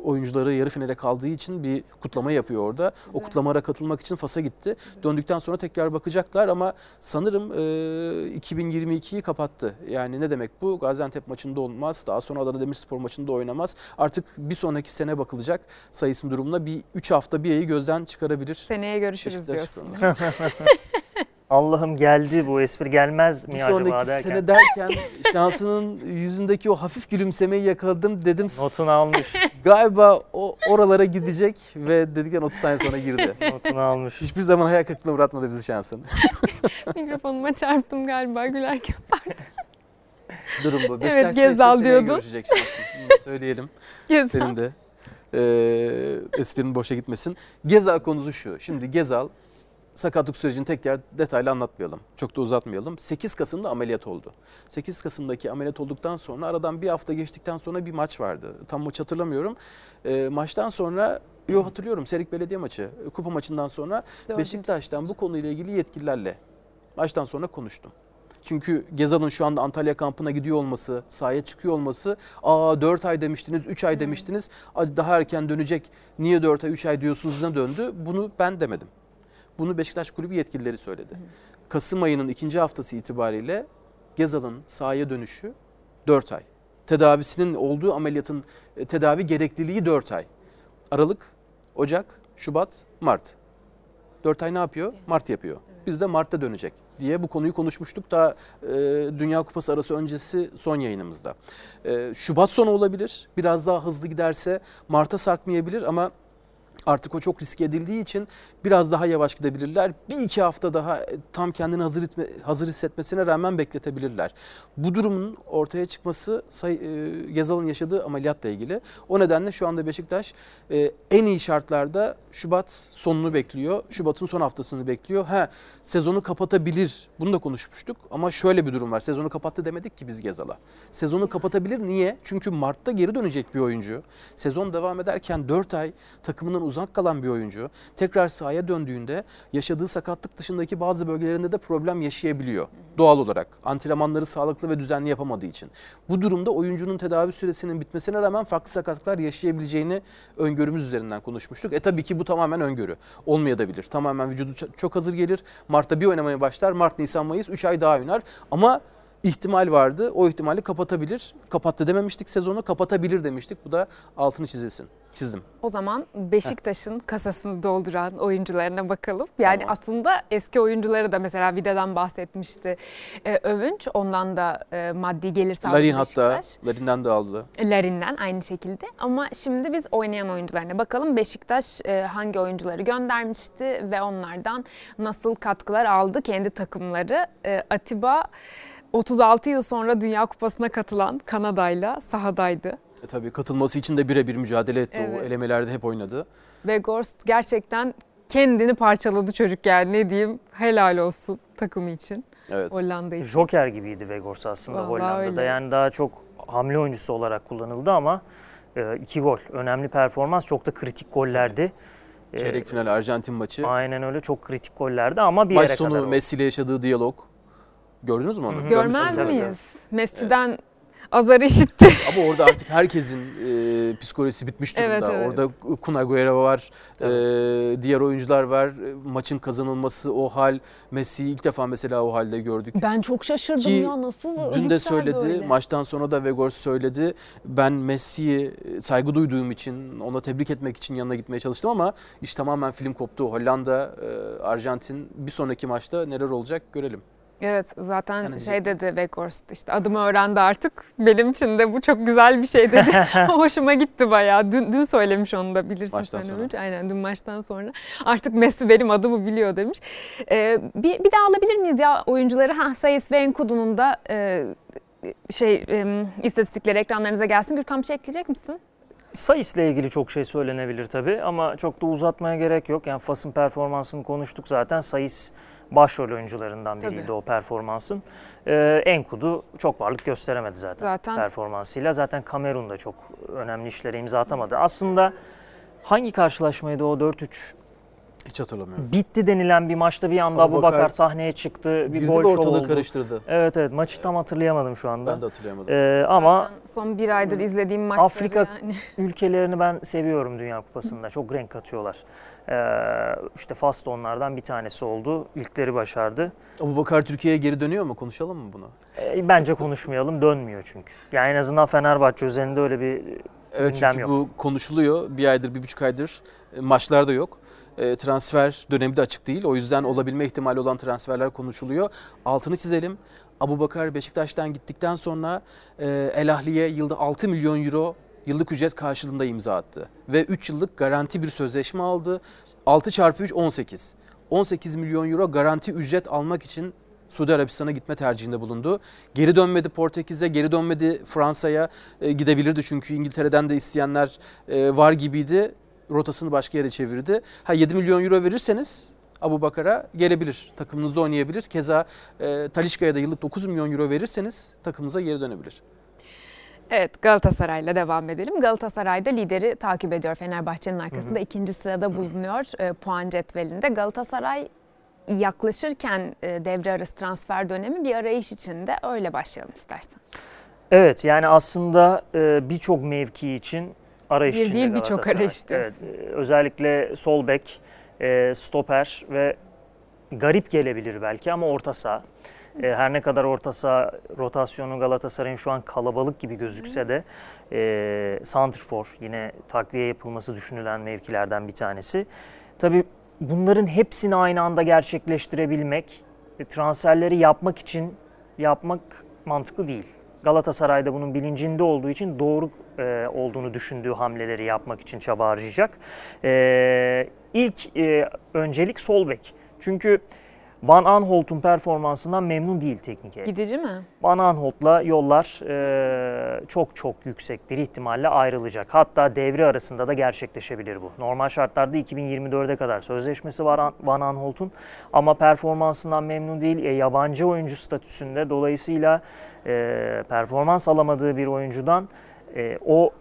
oyuncuları yarı finale kaldığı için bir kutlama yapıyor orada. O kutlamaya katılmak için Fas'a gitti. Döndükten sonra tekrar bakacaklar ama sanırım e, 2022'yi kapattı. Yani ne demek bu? Gaziantep maçında olmaz. Daha sonra Adana Demirspor maçında oynamaz. Artık bir sonraki sene bakılacak sayısının durumuna bir 3 hafta bir ayı gözden çıkarabilir. Seneye görüşürüz Beşiktaş diyorsun. (laughs) Allah'ım geldi bu espri gelmez mi Bir acaba sonraki derken. sene derken (laughs) şansının yüzündeki o hafif gülümsemeyi yakaladım dedim. Notunu almış. (laughs) Galiba o oralara gidecek ve dedikten 30 saniye sonra girdi. (laughs) Notunu almış. Hiçbir zaman hayal kırıklığına uğratmadı bizi şansın. Mikrofonuma çarptım galiba gülerken. Durum bu. Evet, Beşiktaş Gezal seneye diyordun. görüşecek şansın. Bunu söyleyelim. Gezal. Senin de eee esprinin boşa gitmesin. Gezal konusu şu. Şimdi Gezal sakatlık sürecini tekrar detaylı anlatmayalım. Çok da uzatmayalım. 8 Kasım'da ameliyat oldu. 8 Kasım'daki ameliyat olduktan sonra aradan bir hafta geçtikten sonra bir maç vardı. Tam maç hatırlamıyorum. Eee, maçtan sonra Yo hatırlıyorum Serik Belediye maçı. Kupa maçından sonra Dördüncü. Beşiktaş'tan bu konuyla ilgili yetkililerle maçtan sonra konuştum. Çünkü Gezal'ın şu anda Antalya kampına gidiyor olması, sahaya çıkıyor olması, aa 4 ay demiştiniz, 3 ay demiştiniz, "Hadi daha erken dönecek, niye 4 ay 3 ay diyorsunuz ne döndü? Bunu ben demedim. Bunu Beşiktaş Kulübü yetkilileri söyledi. Kasım ayının ikinci haftası itibariyle Gezal'ın sahaya dönüşü 4 ay. Tedavisinin olduğu ameliyatın e, tedavi gerekliliği 4 ay. Aralık, Ocak, Şubat, Mart. 4 ay ne yapıyor? Mart yapıyor. Biz de Mart'ta dönecek diye bu konuyu konuşmuştuk da e, Dünya Kupası arası öncesi son yayınımızda. E, Şubat sonu olabilir. Biraz daha hızlı giderse Mart'a sarkmayabilir ama artık o çok riske edildiği için biraz daha yavaş gidebilirler. Bir iki hafta daha e, tam kendini hazır, etme, hazır hissetmesine rağmen bekletebilirler. Bu durumun ortaya çıkması say, e, Gezal'ın yaşadığı ameliyatla ilgili. O nedenle şu anda Beşiktaş e, en iyi şartlarda Şubat sonunu bekliyor. Şubat'ın son haftasını bekliyor. Ha sezonu kapatabilir. Bunu da konuşmuştuk ama şöyle bir durum var. Sezonu kapattı demedik ki biz Gezal'a. Sezonu kapatabilir. Niye? Çünkü Mart'ta geri dönecek bir oyuncu. Sezon devam ederken 4 ay takımından uzak kalan bir oyuncu tekrar sahaya döndüğünde yaşadığı sakatlık dışındaki bazı bölgelerinde de problem yaşayabiliyor. Doğal olarak antrenmanları sağlıklı ve düzenli yapamadığı için. Bu durumda oyuncunun tedavi süresinin bitmesine rağmen farklı sakatlıklar yaşayabileceğini öngörümüz üzerinden konuşmuştuk. E tabii ki bu tamamen öngörü. Olmayabilir. Tamamen vücudu çok hazır gelir. Mart'ta bir oynamaya başlar. Mart, Nisan, Mayıs 3 ay daha oynar. Ama ihtimal vardı. O ihtimali kapatabilir. Kapattı dememiştik sezonu. Kapatabilir demiştik. Bu da altını çizilsin. Çizdim. O zaman Beşiktaş'ın kasasını dolduran oyuncularına bakalım. Yani Tamam. aslında eski oyuncuları da mesela Vida'dan bahsetmişti e, Övünç. Ondan da e, maddi gelir sağladı Larin hatta. Beşiktaş. Larin'den de aldı. Larin'den aynı şekilde. Ama şimdi biz oynayan oyuncularına bakalım. Beşiktaş e, hangi oyuncuları göndermişti ve onlardan nasıl katkılar aldı kendi takımları. E, Atiba 36 yıl sonra Dünya Kupası'na katılan Kanada'yla sahadaydı. E tabii katılması için de birebir mücadele etti. O Evet. elemelerde hep oynadı. Ve Gorst gerçekten kendini parçaladı çocuk yani ne diyeyim helal olsun takımı için Evet. Hollanda için. Joker gibiydi Vegors aslında Vallahi Hollanda'da. öyle. Yani daha çok hamle oyuncusu olarak kullanıldı ama e, iki gol. Önemli performans. Çok da kritik gollerdi. E, Çeyrek final Arjantin maçı. Aynen öyle çok kritik gollerdi ama bir yere Maç kadar sonu oldu. Messi ile yaşadığı diyalog. Gördünüz mü onu? Hı hı. Görmez evet, miyiz? Messi'den Azar'ı işitti. (laughs) Ama orada artık herkesin e, psikolojisi bitmiş durumda. Evet, evet. Orada Kun Agüero var, e, diğer oyuncular var. E, Maçın kazanılması o hal. Messi'yi ilk defa mesela o halde gördük. Ben çok şaşırdım Ki ya nasıl Dün de söyledi, öyle? maçtan sonra da Vegors söyledi. Ben Messi'yi e, saygı duyduğum için, ona tebrik etmek için yanına gitmeye çalıştım ama iş tamamen film koptu. Hollanda, e, Arjantin bir sonraki maçta neler olacak görelim. Evet Sen zaten ne şey dedi Weghorst işte adımı öğrendi artık. Benim için de bu çok güzel bir şey dedi. (laughs) (laughs) Hoşuma gitti bayağı. Dün, dün söylemiş onu da bilirsin Maçtan sen sonra. Ümit. Aynen dün maçtan sonra. Artık Messi benim adımı biliyor demiş. Ee, bir, bir daha alabilir miyiz ya oyuncuları? Ha Sayıs ve Enkudu'nun da e, şey e, istatistikleri ekranlarınıza gelsin. Gürkan bir şey ekleyecek misin? Sayısla ilgili çok şey söylenebilir tabii ama çok da uzatmaya gerek yok. Yani Fas'ın performansını konuştuk zaten. Sayıs başrol oyuncularından biriydi Tabii. o performansın. Ee, Enkudu çok varlık gösteremedi zaten, Zaten performansıyla. Zaten Kamerun da çok önemli işlere imza atamadı. Aslında hangi karşılaşmaydı o 4-3 Hiç hatırlamıyorum. bitti denilen bir maçta bir anda Abu Bakar sahneye çıktı. Bir gol ortalığı oldu. karıştırdı. Evet evet maçı tam hatırlayamadım şu anda. Ben de hatırlayamadım. Ee, ama zaten son bir aydır izlediğim maçları Afrika- yani. ülkelerini ben seviyorum Dünya Kupası'nda. Çok renk katıyorlar. Ee, işte Fas da onlardan bir tanesi oldu. İlkleri başardı. Abu Bakar Türkiye'ye geri dönüyor mu? Konuşalım mı bunu? Ee, bence konuşmayalım. Dönmüyor çünkü. Yani en azından Fenerbahçe üzerinde öyle bir Evet Gündem çünkü yok. bu konuşuluyor. Bir aydır, bir buçuk aydır e, maçlar da yok. E, transfer dönemi de açık değil. O yüzden olabilme ihtimali olan transferler konuşuluyor. Altını çizelim. Abu Bakar Beşiktaş'tan gittikten sonra e, El Ahli'ye yılda 6 milyon euro yıllık ücret karşılığında imza attı. Ve 3 yıllık garanti bir sözleşme aldı. 6 çarpı 3 18. 18 milyon euro garanti ücret almak için Suudi Arabistan'a gitme tercihinde bulundu. Geri dönmedi Portekiz'e, geri dönmedi Fransa'ya e, gidebilirdi çünkü İngiltere'den de isteyenler e, var gibiydi. Rotasını başka yere çevirdi. Ha 7 milyon euro verirseniz Abu Bakar'a gelebilir. Takımınızda oynayabilir. Keza e, Talişka'ya da yıllık 9 milyon euro verirseniz takımınıza geri dönebilir. Evet Galatasaray'la devam edelim. Galatasaray'da lideri takip ediyor. Fenerbahçe'nin arkasında ikinci sırada bulunuyor e, puan cetvelinde. Galatasaray yaklaşırken e, devre arası transfer dönemi bir arayış içinde. Öyle başlayalım istersen. Evet yani aslında e, birçok mevki için arayış Bir içinde değil, birçok arayış Evet, diyorsun. e, özellikle sol bek, e, stoper ve garip gelebilir belki ama orta saha. E, her ne kadar orta saha rotasyonu Galatasaray'ın şu an kalabalık gibi gözükse de e, santrfor yine takviye yapılması düşünülen mevkilerden bir tanesi. Tabii bunların hepsini aynı anda gerçekleştirebilmek, e, transferleri yapmak için yapmak mantıklı değil. Galatasaray'da bunun bilincinde olduğu için doğru e, olduğunu düşündüğü hamleleri yapmak için çaba harcayacak. E, ilk e, öncelik sol bek. Çünkü Van Aanholt'un performansından memnun değil teknik heyet. Gidici mi? Van Aanholt'la yollar e, çok çok yüksek bir ihtimalle ayrılacak. Hatta devre arasında da gerçekleşebilir bu. Normal şartlarda 2024'e kadar sözleşmesi var An- Van Aanholt'un ama performansından memnun değil. E, yabancı oyuncu statüsünde dolayısıyla e, performans alamadığı bir oyuncudan e, o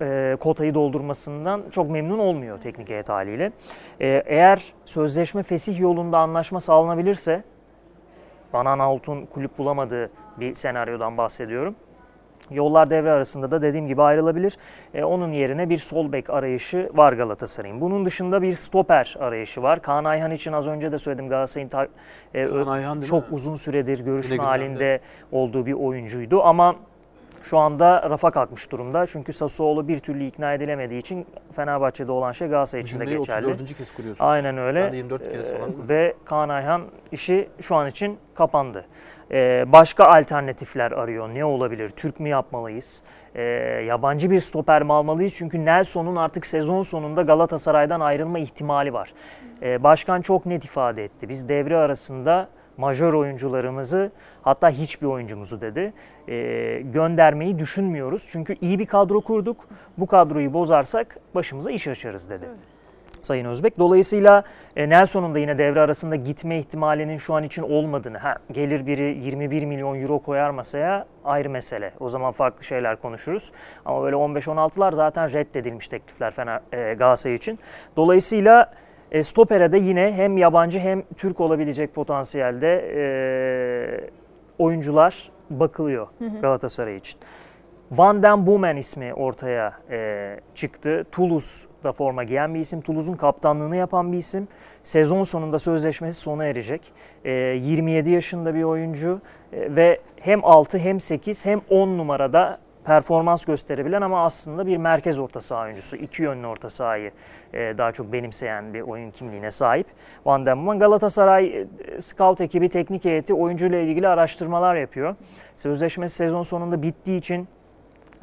e, kotayı doldurmasından çok memnun olmuyor teknik heyet haliyle. E, eğer sözleşme fesih yolunda anlaşma sağlanabilirse Van Aanholt'un kulüp bulamadığı bir senaryodan bahsediyorum. Yollar devre arasında da dediğim gibi ayrılabilir. E, onun yerine bir sol bek arayışı var Galatasaray'ın. Bunun dışında bir stoper arayışı var. Kaan Ayhan için az önce de söyledim Galatasaray'ın ta- e, Ayhan çok mi? uzun süredir görüşme halinde olduğu bir oyuncuydu ama şu anda rafa kalkmış durumda. Çünkü Sassuolo bir türlü ikna edilemediği için Fenerbahçe'de olan şey Galatasaray için de geçerli. 34. kez kuruyorsun. Aynen öyle. Ben de 24 kez falan Ee, kurdum. Ve Kaan Ayhan işi şu an için kapandı. Ee, başka alternatifler arıyor. Ne olabilir? Türk mü yapmalıyız? Ee, yabancı bir stoper mi almalıyız? Çünkü Nelson'un artık sezon sonunda Galatasaray'dan ayrılma ihtimali var. Ee, başkan çok net ifade etti. Biz devre arasında majör oyuncularımızı hatta hiçbir oyuncumuzu dedi e, göndermeyi düşünmüyoruz. Çünkü iyi bir kadro kurduk. Bu kadroyu bozarsak başımıza iş açarız dedi. Sayın Özbek. Dolayısıyla e, Nelson'un da yine devre arasında gitme ihtimalinin şu an için olmadığını, ha, gelir biri 21 milyon euro koyar masaya ayrı mesele. O zaman farklı şeyler konuşuruz. Ama böyle 15-16'lar zaten reddedilmiş teklifler Fener, e, Galatasaray için. Dolayısıyla e, stopere de yine hem yabancı hem Türk olabilecek potansiyelde e, oyuncular bakılıyor Galatasaray için. Van den Boomen ismi ortaya e, çıktı. Toulouse'da forma giyen bir isim. Toulouse'un kaptanlığını yapan bir isim. Sezon sonunda sözleşmesi sona erecek. E, 27 yaşında bir oyuncu e, ve hem 6 hem 8 hem 10 numarada performans gösterebilen ama aslında bir merkez orta saha oyuncusu. İki yönlü orta sahayı e, daha çok benimseyen bir oyun kimliğine sahip. Van Boomen Galatasaray e, scout ekibi, teknik heyeti oyuncuyla ilgili araştırmalar yapıyor. Sözleşmesi sezon sonunda bittiği için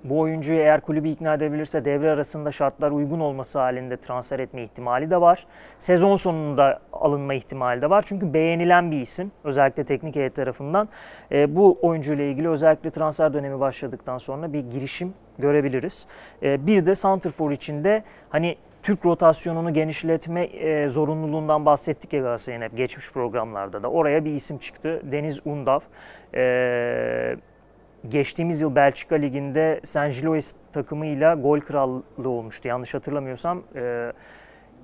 bu oyuncuyu eğer kulübü ikna edebilirse devre arasında şartlar uygun olması halinde transfer etme ihtimali de var. Sezon sonunda alınma ihtimali de var. Çünkü beğenilen bir isim özellikle teknik heyet tarafından. E, bu oyuncuyla ilgili özellikle transfer dönemi başladıktan sonra bir girişim görebiliriz. E, bir de Santrfor içinde hani Türk rotasyonunu genişletme e, zorunluluğundan bahsettik ya Galatasaray'ın hep geçmiş programlarda da. Oraya bir isim çıktı. Deniz Undav. E, geçtiğimiz yıl Belçika Ligi'nde Saint Gillois takımıyla gol krallığı olmuştu. Yanlış hatırlamıyorsam e,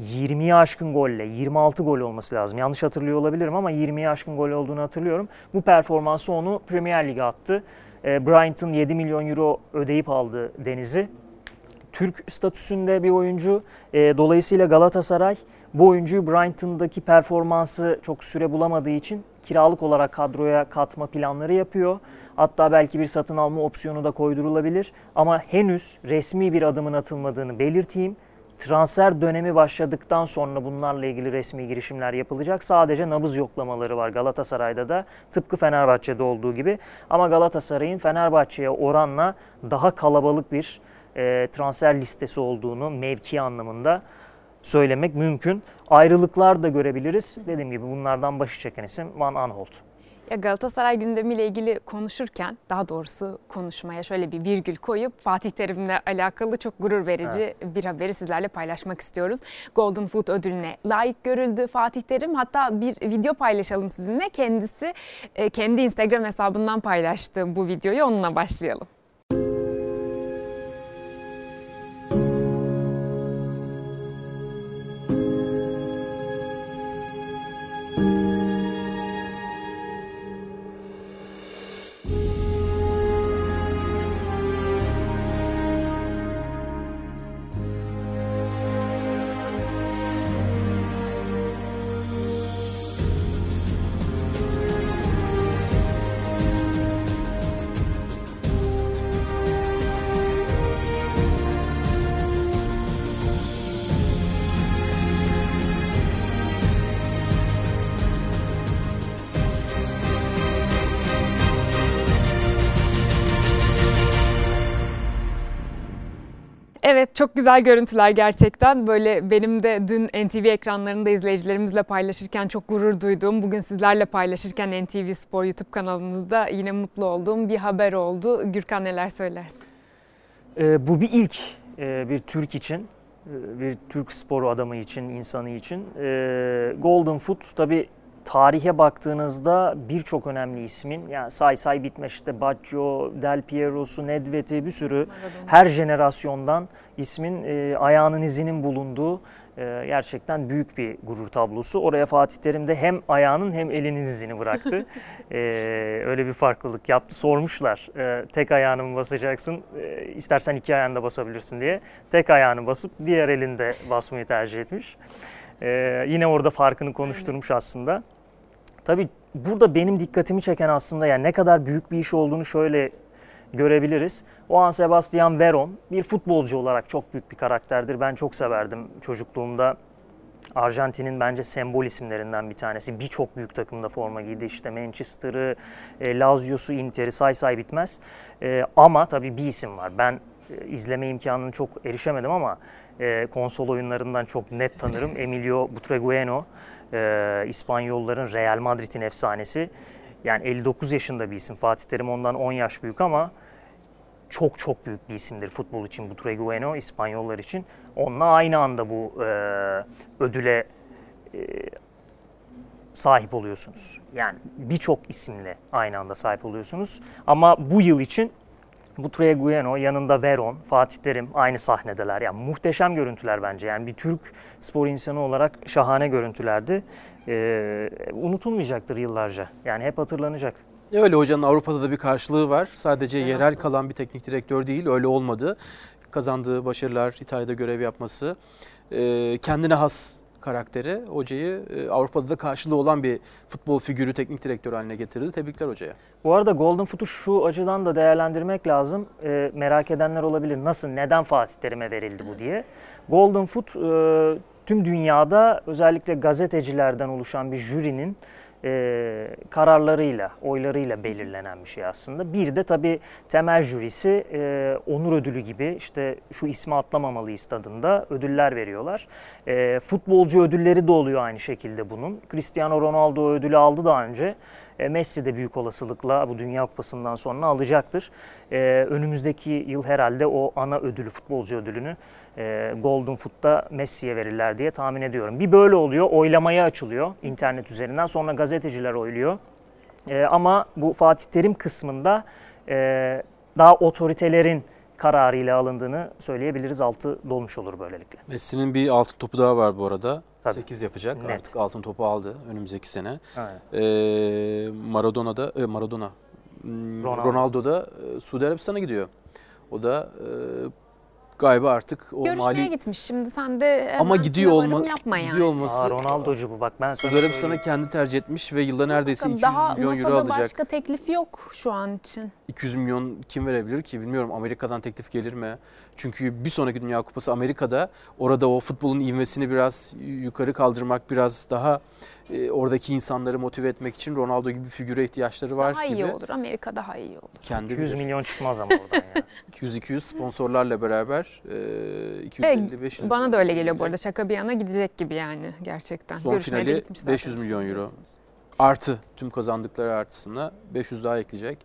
20'yi aşkın golle, 26 gol olması lazım. Yanlış hatırlıyor olabilirim ama 20'yi aşkın gol olduğunu hatırlıyorum. Bu performansı onu Premier Lig'e attı. E, Brighton 7 milyon euro ödeyip aldı Deniz'i. Türk statüsünde bir oyuncu. E, dolayısıyla Galatasaray bu oyuncuyu Brighton'daki performansı çok süre bulamadığı için kiralık olarak kadroya katma planları yapıyor. Hatta belki bir satın alma opsiyonu da koydurulabilir. Ama henüz resmi bir adımın atılmadığını belirteyim. Transfer dönemi başladıktan sonra bunlarla ilgili resmi girişimler yapılacak. Sadece nabız yoklamaları var Galatasaray'da da tıpkı Fenerbahçe'de olduğu gibi. Ama Galatasaray'ın Fenerbahçe'ye oranla daha kalabalık bir e, transfer listesi olduğunu mevki anlamında söylemek mümkün. Ayrılıklar da görebiliriz. Dediğim gibi bunlardan başı çeken isim Van Aanholt. Ya Galatasaray gündemiyle ilgili konuşurken daha doğrusu konuşmaya şöyle bir virgül koyup Fatih Terim'le alakalı çok gurur verici evet. bir haberi sizlerle paylaşmak istiyoruz. Golden Foot ödülüne layık görüldü Fatih Terim. Hatta bir video paylaşalım sizinle. Kendisi e, kendi Instagram hesabından paylaştı bu videoyu. Onunla başlayalım. Çok güzel görüntüler gerçekten. Böyle benim de dün NTV ekranlarında izleyicilerimizle paylaşırken çok gurur duyduğum, bugün sizlerle paylaşırken NTV Spor YouTube kanalımızda yine mutlu olduğum bir haber oldu. Gürkan neler söylersin? Ee, bu bir ilk ee, bir Türk için, e, bir Türk sporu adamı için, insanı için. Ee, Golden Foot tabii tarihe baktığınızda birçok önemli ismin yani say say bitmez işte Baggio, Del Piero'su, Nedved'i bir sürü her jenerasyondan ismin e, ayağının izinin bulunduğu e, gerçekten büyük bir gurur tablosu. Oraya Fatih Terim de hem ayağının hem elinin izini bıraktı. (laughs) e, öyle bir farklılık yaptı. Sormuşlar e, tek ayağını mı basacaksın e, istersen iki ayağını basabilirsin diye. Tek ayağını basıp diğer elinde basmayı tercih etmiş. Ee, yine orada farkını konuşturmuş aslında. Tabii burada benim dikkatimi çeken aslında yani ne kadar büyük bir iş olduğunu şöyle görebiliriz. Juan Sebastian Veron bir futbolcu olarak çok büyük bir karakterdir. Ben çok severdim çocukluğumda. Arjantin'in bence sembol isimlerinden bir tanesi. Birçok büyük takımda forma giydi. İşte Manchester'ı, e, Lazio'su, Inter'i say say bitmez. E, ama tabii bir isim var. Ben e, izleme imkanını çok erişemedim ama konsol oyunlarından çok net tanırım. (laughs) Emilio Butragueno e, İspanyolların Real Madrid'in efsanesi. Yani 59 yaşında bir isim. Fatih Terim ondan 10 yaş büyük ama çok çok büyük bir isimdir futbol için bu Tregueno İspanyollar için. Onunla aynı anda bu e, ödüle e, sahip oluyorsunuz. Yani birçok isimle aynı anda sahip oluyorsunuz. Ama bu yıl için bu Tregueno yanında Veron, Fatih Terim aynı sahnedeler. Yani muhteşem görüntüler bence. Yani bir Türk spor insanı olarak şahane görüntülerdi. Ee, unutulmayacaktır yıllarca. Yani hep hatırlanacak. Öyle hocanın Avrupa'da da bir karşılığı var. Sadece Evet. yerel kalan bir teknik direktör değil. Öyle olmadı. Kazandığı başarılar, İtalya'da görev yapması, e, kendine has karakteri hocayı e, Avrupa'da da karşılığı olan bir futbol figürü teknik direktör haline getirdi. Tebrikler hocaya. Bu arada Golden Foot'u şu açıdan da değerlendirmek lazım. Ee, merak edenler olabilir. Nasıl, neden Fatih Terim'e verildi bu diye. Golden Foot e, tüm dünyada özellikle gazetecilerden oluşan bir jürinin e, kararlarıyla, oylarıyla belirlenen bir şey aslında. Bir de tabii temel jürisi e, onur ödülü gibi işte şu ismi atlamamalıyız tadında ödüller veriyorlar. E, futbolcu ödülleri de oluyor aynı şekilde bunun. Cristiano Ronaldo ödülü aldı daha önce. E, Messi de büyük olasılıkla bu Dünya Kupası'ndan sonra alacaktır. E, önümüzdeki yıl herhalde o ana ödülü, futbolcu ödülünü Golden Foot'ta Messi'ye verirler diye tahmin ediyorum. Bir böyle oluyor, oylamaya açılıyor internet üzerinden. Sonra gazeteciler oyluyor. E, ama bu Fatih Terim kısmında e, daha otoritelerin kararıyla alındığını söyleyebiliriz. Altı dolmuş olur böylelikle. Messi'nin bir altın topu daha var bu arada. Tabii. 8 yapacak. Net. Artık altın topu aldı önümüzdeki sene. Aynen. Ee, Maradona'da e, Maradona hmm, Ronaldo. Ronaldo da e, Suudi Arabistan'a gidiyor. O da e, galiba artık o Görüşmeye mali gitmiş. Şimdi sen de ama gidiyor olma yapma yani. gidiyor olması Aa, Ronaldo'cu bu bak ben sana söyleyeyim. Arabistan'a kendi tercih etmiş ve yılda neredeyse Bakın 200 daha milyon euro alacak. başka teklif yok şu an için. 200 milyon kim verebilir ki bilmiyorum Amerika'dan teklif gelir mi? Çünkü bir sonraki Dünya Kupası Amerika'da orada o futbolun ivmesini biraz yukarı kaldırmak biraz daha e, oradaki insanları motive etmek için Ronaldo gibi bir figüre ihtiyaçları var daha gibi. iyi olur. Amerika daha iyi olur. Kendi 200 bilir. milyon çıkmaz ama oradan ya. 200-200 (laughs) (laughs) sponsorlarla beraber e, Evet, 250-500 Bana da öyle geliyor bu arada. Şaka bir yana gidecek gibi yani gerçekten. Son Görüşmeye finali gitmiş zaten 500 işte milyon euro. Artı tüm kazandıkları artısına 500 daha ekleyecek.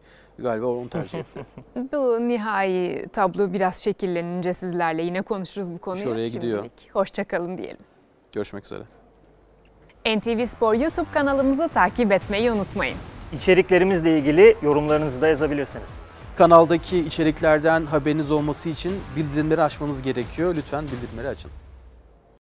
Galiba onu tercih etti. (laughs) Bu nihai tablo biraz şekillenince sizlerle yine konuşuruz bu konuyu. oraya gidiyor. Hoşçakalın diyelim. Görüşmek üzere. NTV Spor YouTube kanalımızı takip etmeyi unutmayın. İçeriklerimizle ilgili yorumlarınızı da yazabilirsiniz. Kanaldaki içeriklerden haberiniz olması için bildirimleri açmanız gerekiyor. Lütfen bildirimleri açın.